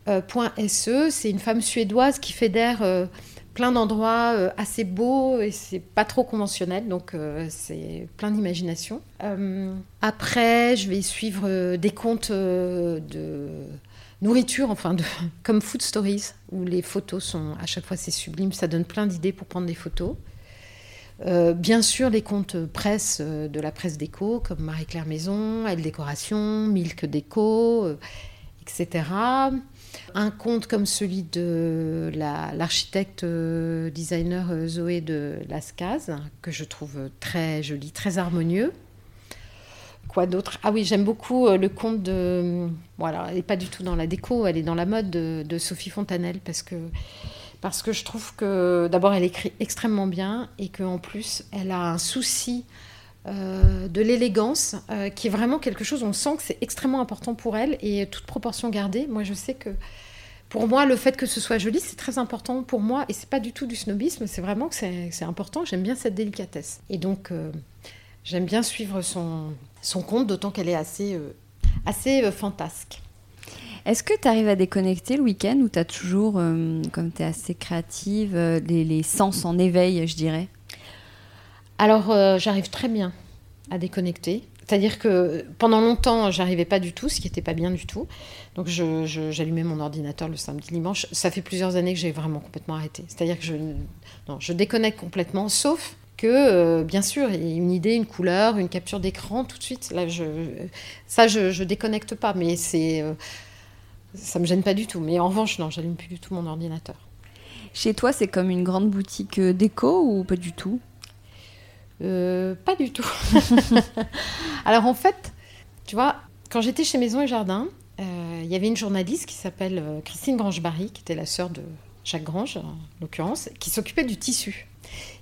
Euh, .se. C'est une femme suédoise qui fédère euh, plein d'endroits euh, assez beaux et c'est pas trop conventionnel, donc c'est plein d'imagination. après, je vais suivre des comptes de nourriture, enfin (laughs) comme Food Stories, où les photos sont à chaque fois c'est sublime, ça donne plein d'idées pour prendre des photos. bien sûr, les comptes presse de la presse déco, comme Marie-Claire Maison, Elle Décoration, Milk Déco, etc. Un conte comme celui de l'architecte euh, designer euh, Zoé de Lascaz, que je trouve très joli, très harmonieux. Quoi d'autre? Ah oui, j'aime beaucoup euh, le conte de. Voilà, elle n'est pas du tout dans la déco, elle est dans la mode de, Sophie Fontanelle parce que, parce que je trouve que d'abord elle écrit extrêmement bien et qu'en plus elle a un souci de l'élégance, qui est vraiment quelque chose, on sent que c'est extrêmement important pour elle, et toute proportion gardée. Moi, je sais que pour moi, le fait que ce soit joli, c'est très important pour moi. Et c'est pas du tout du snobisme, c'est vraiment que c'est important. J'aime bien cette délicatesse. Et donc, euh, j'aime bien suivre son, son compte, d'autant qu'elle est assez, euh, assez euh, fantasque. Est-ce que tu arrives à déconnecter le week-end ou tu as toujours, comme tu es assez créative, les, sens en éveil, je dirais? Alors, j'arrive très bien à déconnecter. C'est-à-dire que pendant longtemps, j'arrivais pas du tout, ce qui n'était pas bien du tout. Donc j'allumais mon ordinateur le samedi, dimanche. Ça fait plusieurs années que j'ai vraiment complètement arrêté. C'est-à-dire que je déconnecte complètement, sauf que, euh, bien sûr, une idée, une couleur, une capture d'écran, tout de suite, là, je, ça, je, je déconnecte pas, mais c'est, euh, ça me gêne pas du tout. Mais en revanche, non, j'allume plus du tout mon ordinateur. Chez toi, c'est comme une grande boutique euh, déco ou pas du tout? Euh, pas du tout. (laughs) Alors en fait, tu vois, quand j'étais chez Maison et Jardin, euh, il y avait une journaliste qui s'appelle euh, Christine Grange-Barry, qui était la sœur de Jacques Grange, en l'occurrence, qui s'occupait du tissu,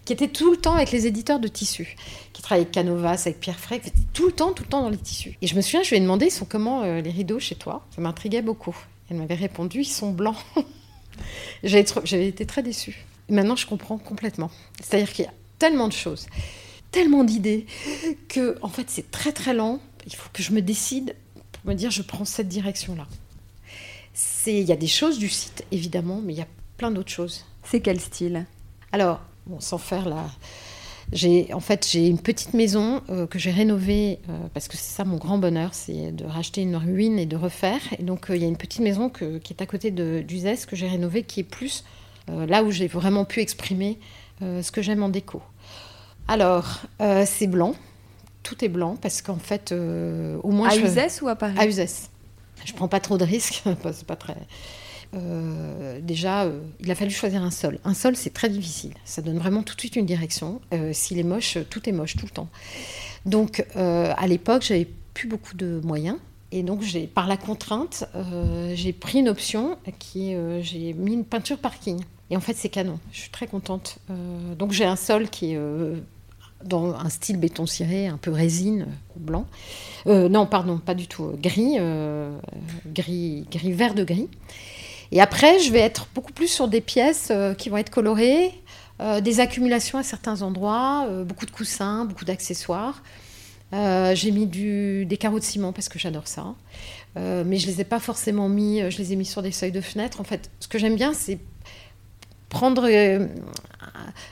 qui était tout le temps avec les éditeurs de tissus, qui travaillait avec Canovas, avec Pierre Frey, qui était tout le temps, tout le temps dans les tissus. Et je me souviens, je lui ai demandé, ils sont comment les rideaux chez toi Ça m'intriguait beaucoup. Elle m'avait répondu, ils sont blancs. (laughs) J'avais été très déçue. maintenant, je comprends complètement. C'est-à-dire qu'il y a tellement de choses tellement d'idées que en fait c'est très très lent. Il faut que je me décide pour me dire je prends cette direction-là. C'est il y a des choses du site évidemment, mais il y a plein d'autres choses. C'est quel style? Alors, bon, sans faire la j'ai en fait j'ai une petite maison euh, que j'ai rénovée euh, parce que c'est ça mon grand bonheur, c'est de racheter une ruine et de refaire. Et donc euh, il y a une petite maison qui est à côté de d'Uzès que j'ai rénovée qui est plus là où j'ai vraiment pu exprimer ce que j'aime en déco. Alors, euh, c'est blanc, tout est blanc parce qu'en fait, au moins. À je... Uzès ou à Paris À Uzès. Je prends pas trop de risques, (laughs) c'est pas très. déjà, il a fallu choisir un sol. Un sol, c'est très difficile. Ça donne vraiment tout de suite une direction. S'il est moche, tout est moche tout le temps. Donc, à l'époque, j'avais plus beaucoup de moyens. Et donc, par la contrainte, euh, j'ai pris une option qui euh, j'ai mis une peinture parking. Et en fait, c'est canon. Je suis très contente. Euh, donc, j'ai un sol qui est dans un style béton ciré, un peu résine, blanc. non, pardon, pas du tout. Gris, gris, gris, vert de gris. Et après, je vais être beaucoup plus sur des pièces qui vont être colorées, des accumulations à certains endroits, beaucoup de coussins, beaucoup d'accessoires. Euh, j'ai mis des carreaux de ciment parce que j'adore ça. Euh, mais je les ai pas forcément mis, euh, je les ai mis sur des seuils de fenêtre. En fait, ce que j'aime bien, c'est prendre,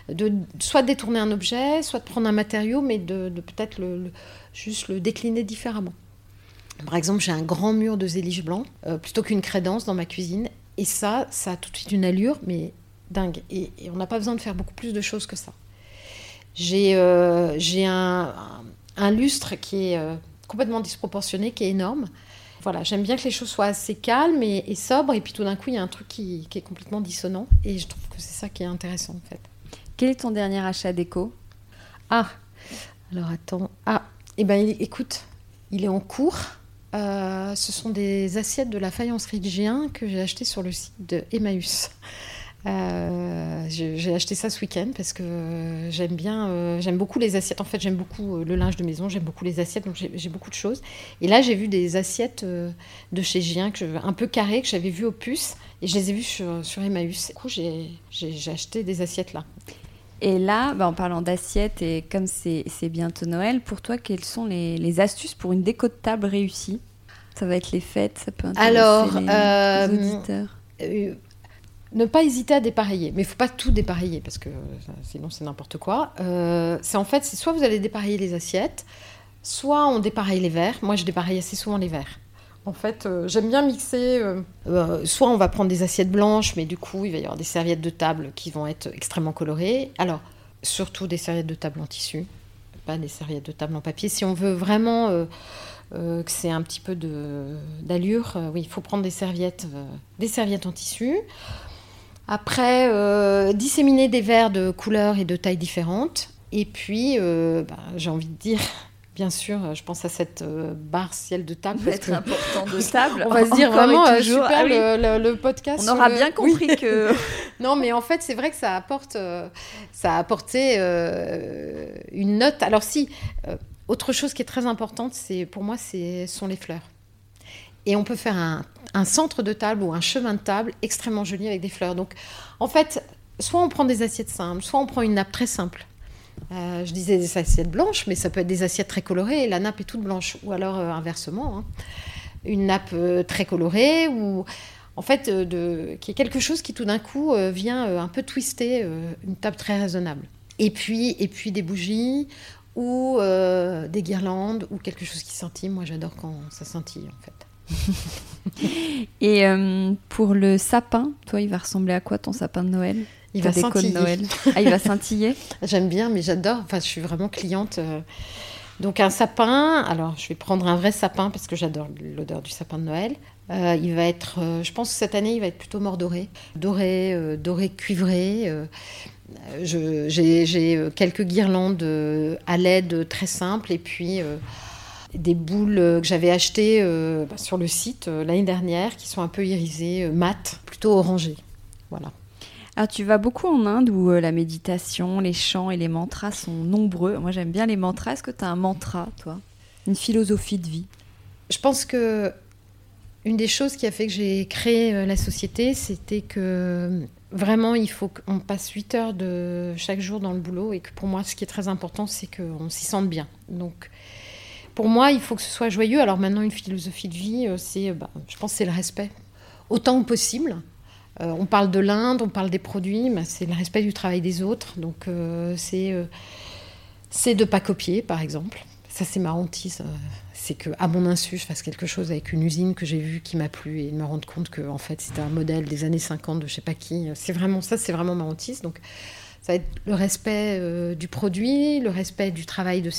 de, soit détourner un objet, soit de prendre un matériau, mais de, peut-être le, juste le décliner différemment. Par exemple, j'ai un grand mur de zélige blanc plutôt qu'une crédence dans ma cuisine. Et ça, ça a tout de suite une allure, mais dingue. Et, on n'a pas besoin de faire beaucoup plus de choses que ça. J'ai un, un lustre qui est euh, complètement disproportionné, qui est énorme. Voilà, j'aime bien que les choses soient assez calmes et, sobres, et puis tout d'un coup, il y a un truc qui, est complètement dissonant, et je trouve que c'est ça qui est intéressant en fait. Quel est ton dernier achat déco? Ah, alors attends. Ah, eh ben écoute, il est en cours. Euh, ce sont des assiettes de la faïencerie de que j'ai acheté sur le site de Emmaüs. Euh, j'ai acheté ça ce week-end parce que j'aime bien, euh, j'aime beaucoup les assiettes. En fait, j'aime beaucoup euh, le linge de maison, j'aime beaucoup les assiettes, donc j'ai beaucoup de choses. Et là, j'ai vu des assiettes de chez Gien, un peu carrées, que j'avais vues au puce, et je les ai vues sur, sur Emmaüs. Du coup, j'ai acheté des assiettes là. Et là, bah, en parlant d'assiettes, et comme c'est bientôt Noël, pour toi, quelles sont les, les, astuces pour une déco de table réussie? Ça va être les fêtes, ça peut intéresser Alors, les, les auditeurs ne pas hésiter à dépareiller. Mais il faut pas tout dépareiller parce que sinon c'est n'importe quoi. Euh, c'est en fait, c'est soit vous allez dépareiller les assiettes, soit on dépareille les verres. Moi, je dépareille assez souvent les verres. En fait, euh, j'aime bien mixer. Euh, soit on va prendre des assiettes blanches, mais du coup, il va y avoir des serviettes de table qui vont être extrêmement colorées. Alors, surtout des serviettes de table en tissu, pas des serviettes de table en papier. Si on veut vraiment que c'est un petit peu d'allure, oui, il faut prendre des serviettes, des serviettes en tissu. Après, euh, disséminer des verres de couleurs et de tailles différentes. Et puis, euh, bah, j'ai envie de dire, (laughs) bien sûr, je pense à cette euh, barre ciel de table. Ça être important de (laughs) table. On va se dire vraiment, toujours. super, ah le, podcast. On aura bien (laughs) compris que... non, mais en fait, c'est vrai que ça apporte, ça a apporté une note. Alors si, autre chose qui est très importante, c'est pour moi, ce sont les fleurs. Et on peut faire un, centre de table ou un chemin de table extrêmement joli avec des fleurs. Donc, en fait, soit on prend des assiettes simples, soit on prend une nappe très simple. Euh, je disais des assiettes blanches, mais ça peut être des assiettes très colorées et la nappe est toute blanche. Ou alors euh, inversement, hein. une nappe euh, très colorée ou en fait de, qui est quelque chose qui tout d'un coup vient un peu twister une table très raisonnable. Et puis, et puis des bougies ou des guirlandes ou quelque chose qui scintille. Moi, j'adore quand ça scintille en fait. (laughs) Et euh, pour le sapin, toi, il va ressembler à quoi ton sapin de Noël? Il va scintiller. Noël. (laughs) Ah, il va scintiller? J'aime bien, mais j'adore. Enfin, je suis vraiment cliente. Euh. Donc un sapin. Alors, je vais prendre un vrai sapin parce que j'adore l'odeur du sapin de Noël. Euh, il va être, je pense que cette année, il va être plutôt mort doré, doré, doré cuivré. J'ai quelques guirlandes à LED très simples et puis des boules euh, que j'avais achetées euh, bah, sur le site euh, l'année dernière, qui sont un peu irisées, mates, plutôt orangées. Voilà. Alors tu vas beaucoup en Inde où la méditation, les chants et les mantras sont nombreux. Moi j'aime bien les mantras. Est-ce que tu as un mantra, toi? Une philosophie de vie? Je pense que une des choses qui a fait que j'ai créé la société, c'était que vraiment il faut qu'on passe 8 heures de chaque jour dans le boulot et que pour moi ce qui est très important c'est qu'on s'y sente bien. Donc pour moi, il faut que ce soit joyeux. Alors maintenant, une philosophie de vie, euh, c'est, bah, je pense, c'est le respect, autant que possible. Euh, on parle de l'Inde, on parle des produits, mais c'est le respect du travail des autres. Donc euh, c'est c'est de pas copier, par exemple. Ça, c'est ma hantise. C'est que à mon insu, je fasse quelque chose avec une usine que j'ai vue qui m'a plu et me rendre compte que en fait c'était un modèle des années 50 de je sais pas qui. C'est vraiment ça, c'est vraiment ma hantise. Donc ça va être le respect du produit, le respect du travail de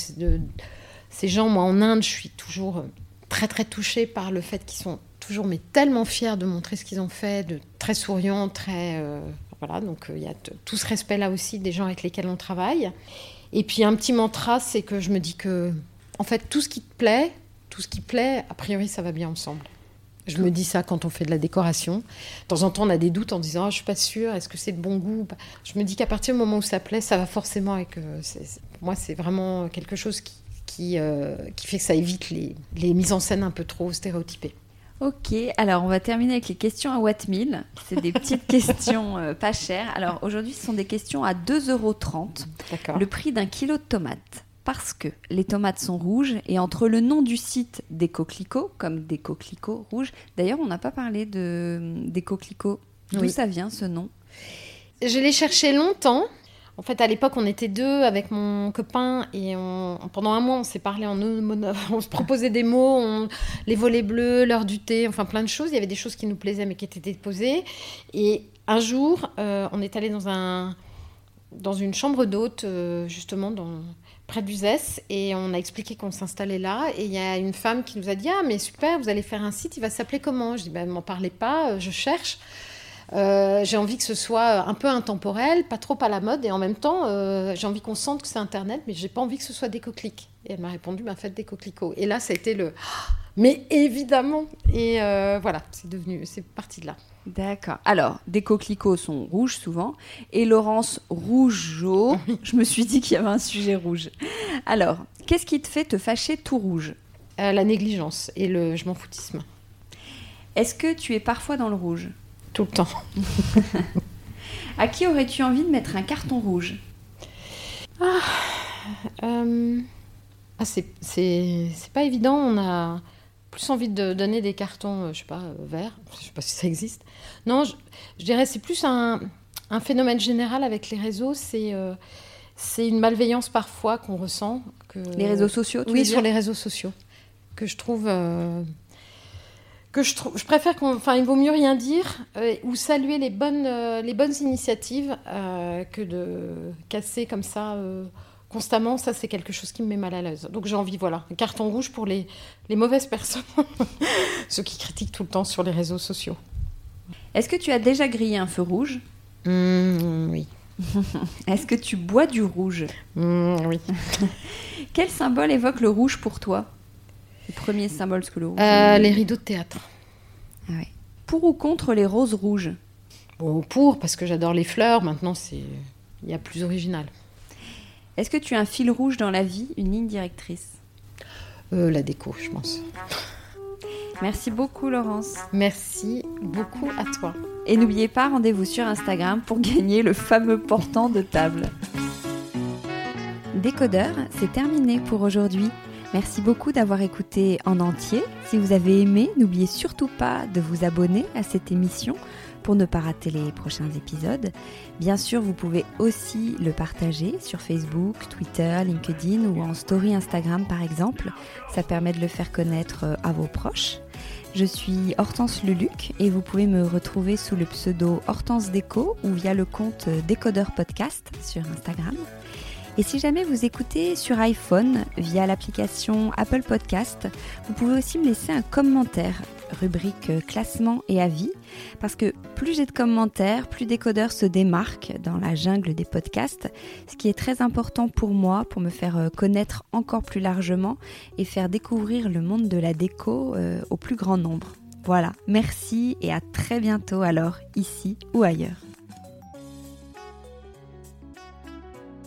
ces gens. Moi, en Inde, je suis toujours très très touchée par le fait qu'ils sont toujours mais tellement fiers de montrer ce qu'ils ont fait, de très souriants, très voilà. Donc il y a tout ce respect là aussi des gens avec lesquels on travaille. Et puis un petit mantra, c'est que je me dis que en fait tout ce qui te plaît, tout ce qui plaît, a priori ça va bien ensemble. Je me dis ça quand on fait de la décoration. De temps en temps, on a des doutes en disant ah, Je suis pas sûre, est-ce que c'est de bon goût Je me dis qu'à partir du moment où ça plaît, ça va forcément avec. Euh, pour moi, c'est vraiment quelque chose qui, qui, euh, qui, fait que ça évite les, les, mises en scène un peu trop stéréotypées. Ok, alors on va terminer avec les questions à Watt C'est des petites (laughs) questions euh, pas chères. Alors aujourd'hui, ce sont des questions à 2,30 euros. Le prix d'un kilo de tomates parce que les tomates sont rouges et entre le nom du site des coquelicots, comme des coquelicots rouges, d'ailleurs on n'a pas parlé de, des coquelicots. D'où ça vient ce nom? Je l'ai cherché longtemps. En fait, à l'époque, on était deux avec mon copain et pendant un mois, on s'est parlé en (laughs) on se proposait des mots, les volets bleus, l'heure du thé, enfin plein de choses. Il y avait des choses qui nous plaisaient mais qui étaient déposées. Et un jour, euh, on est allé dans un dans une chambre d'hôte, euh, justement dans près d'Uzès et on a expliqué qu'on s'installait là et il y a une femme qui nous a dit ah mais super vous allez faire un site il va s'appeler comment? Je dis ben m'en parlez pas euh, je cherche euh, j'ai envie que ce soit un peu intemporel pas trop à la mode et en même temps euh, j'ai envie qu'on sente que c'est internet mais j'ai pas envie que ce soit des coquelicots et elle m'a répondu ben faites des coquelicots et là ça a été le mais évidemment et voilà c'est devenu c'est parti de là D'accord. Alors, des coquelicots sont rouges souvent. Et Laurence rougeau, (laughs) je me suis dit qu'il y avait un sujet rouge. Alors, qu'est-ce qui te fait te fâcher tout rouge? Euh, La négligence et le je m'en foutisme. Est-ce que tu es parfois dans le rouge? Tout le temps. (laughs) à qui aurais-tu envie de mettre un carton rouge? Ah, euh, ah c'est pas évident. On a plus envie de donner des cartons, euh, je sais pas, euh, verts. Je sais pas si ça existe. Non, je, dirais c'est plus un, phénomène général avec les réseaux. C'est euh, c'est une malveillance parfois qu'on ressent. Que... Les réseaux sociaux, Oui, sur les réseaux sociaux. Que je trouve. Que je, trouve, je préfère qu'on. Enfin, il vaut mieux rien dire ou saluer les bonnes, les bonnes initiatives que de casser comme ça constamment, ça c'est quelque chose qui me met mal à l'aise. Donc j'ai envie, voilà, un carton rouge pour les, les mauvaises personnes, (laughs) ceux qui critiquent tout le temps sur les réseaux sociaux. Est-ce que tu as déjà grillé un feu rouge? Mmh, Oui. (laughs) Est-ce que tu bois du rouge? Mmh, Oui. (laughs) Quel symbole évoque le rouge pour toi? Le premier symbole que le rouge euh, Les rideaux de théâtre. Ah pour ou contre les roses rouges bon, Pour, parce que j'adore les fleurs. Maintenant, c'est il y a plus original. Est-ce que tu as un fil rouge dans la vie, une ligne directrice euh, La déco, je pense. Merci beaucoup Laurence. Merci beaucoup à toi. Et n'oubliez pas, rendez-vous sur Instagram pour gagner le fameux portant de table. Décodeur, c'est terminé pour aujourd'hui. Merci beaucoup d'avoir écouté en entier. Si vous avez aimé, n'oubliez surtout pas de vous abonner à cette émission pour ne pas rater les prochains épisodes. Bien sûr, vous pouvez aussi le partager sur Facebook, Twitter, LinkedIn ou en story Instagram par exemple. Ça permet de le faire connaître euh, à vos proches. Je suis Hortense Luluc et vous pouvez me retrouver sous le pseudo Hortense Déco ou via le compte Décodeur Podcast sur Instagram. Et si jamais vous écoutez sur iPhone via l'application Apple Podcast, vous pouvez aussi me laisser un commentaire, rubrique classement et avis, parce que plus j'ai de commentaires, plus Décodeur se démarque dans la jungle des podcasts, ce qui est très important pour moi, pour me faire euh, connaître encore plus largement et faire découvrir le monde de la déco euh, au plus grand nombre. Voilà, merci et à très bientôt alors, ici ou ailleurs.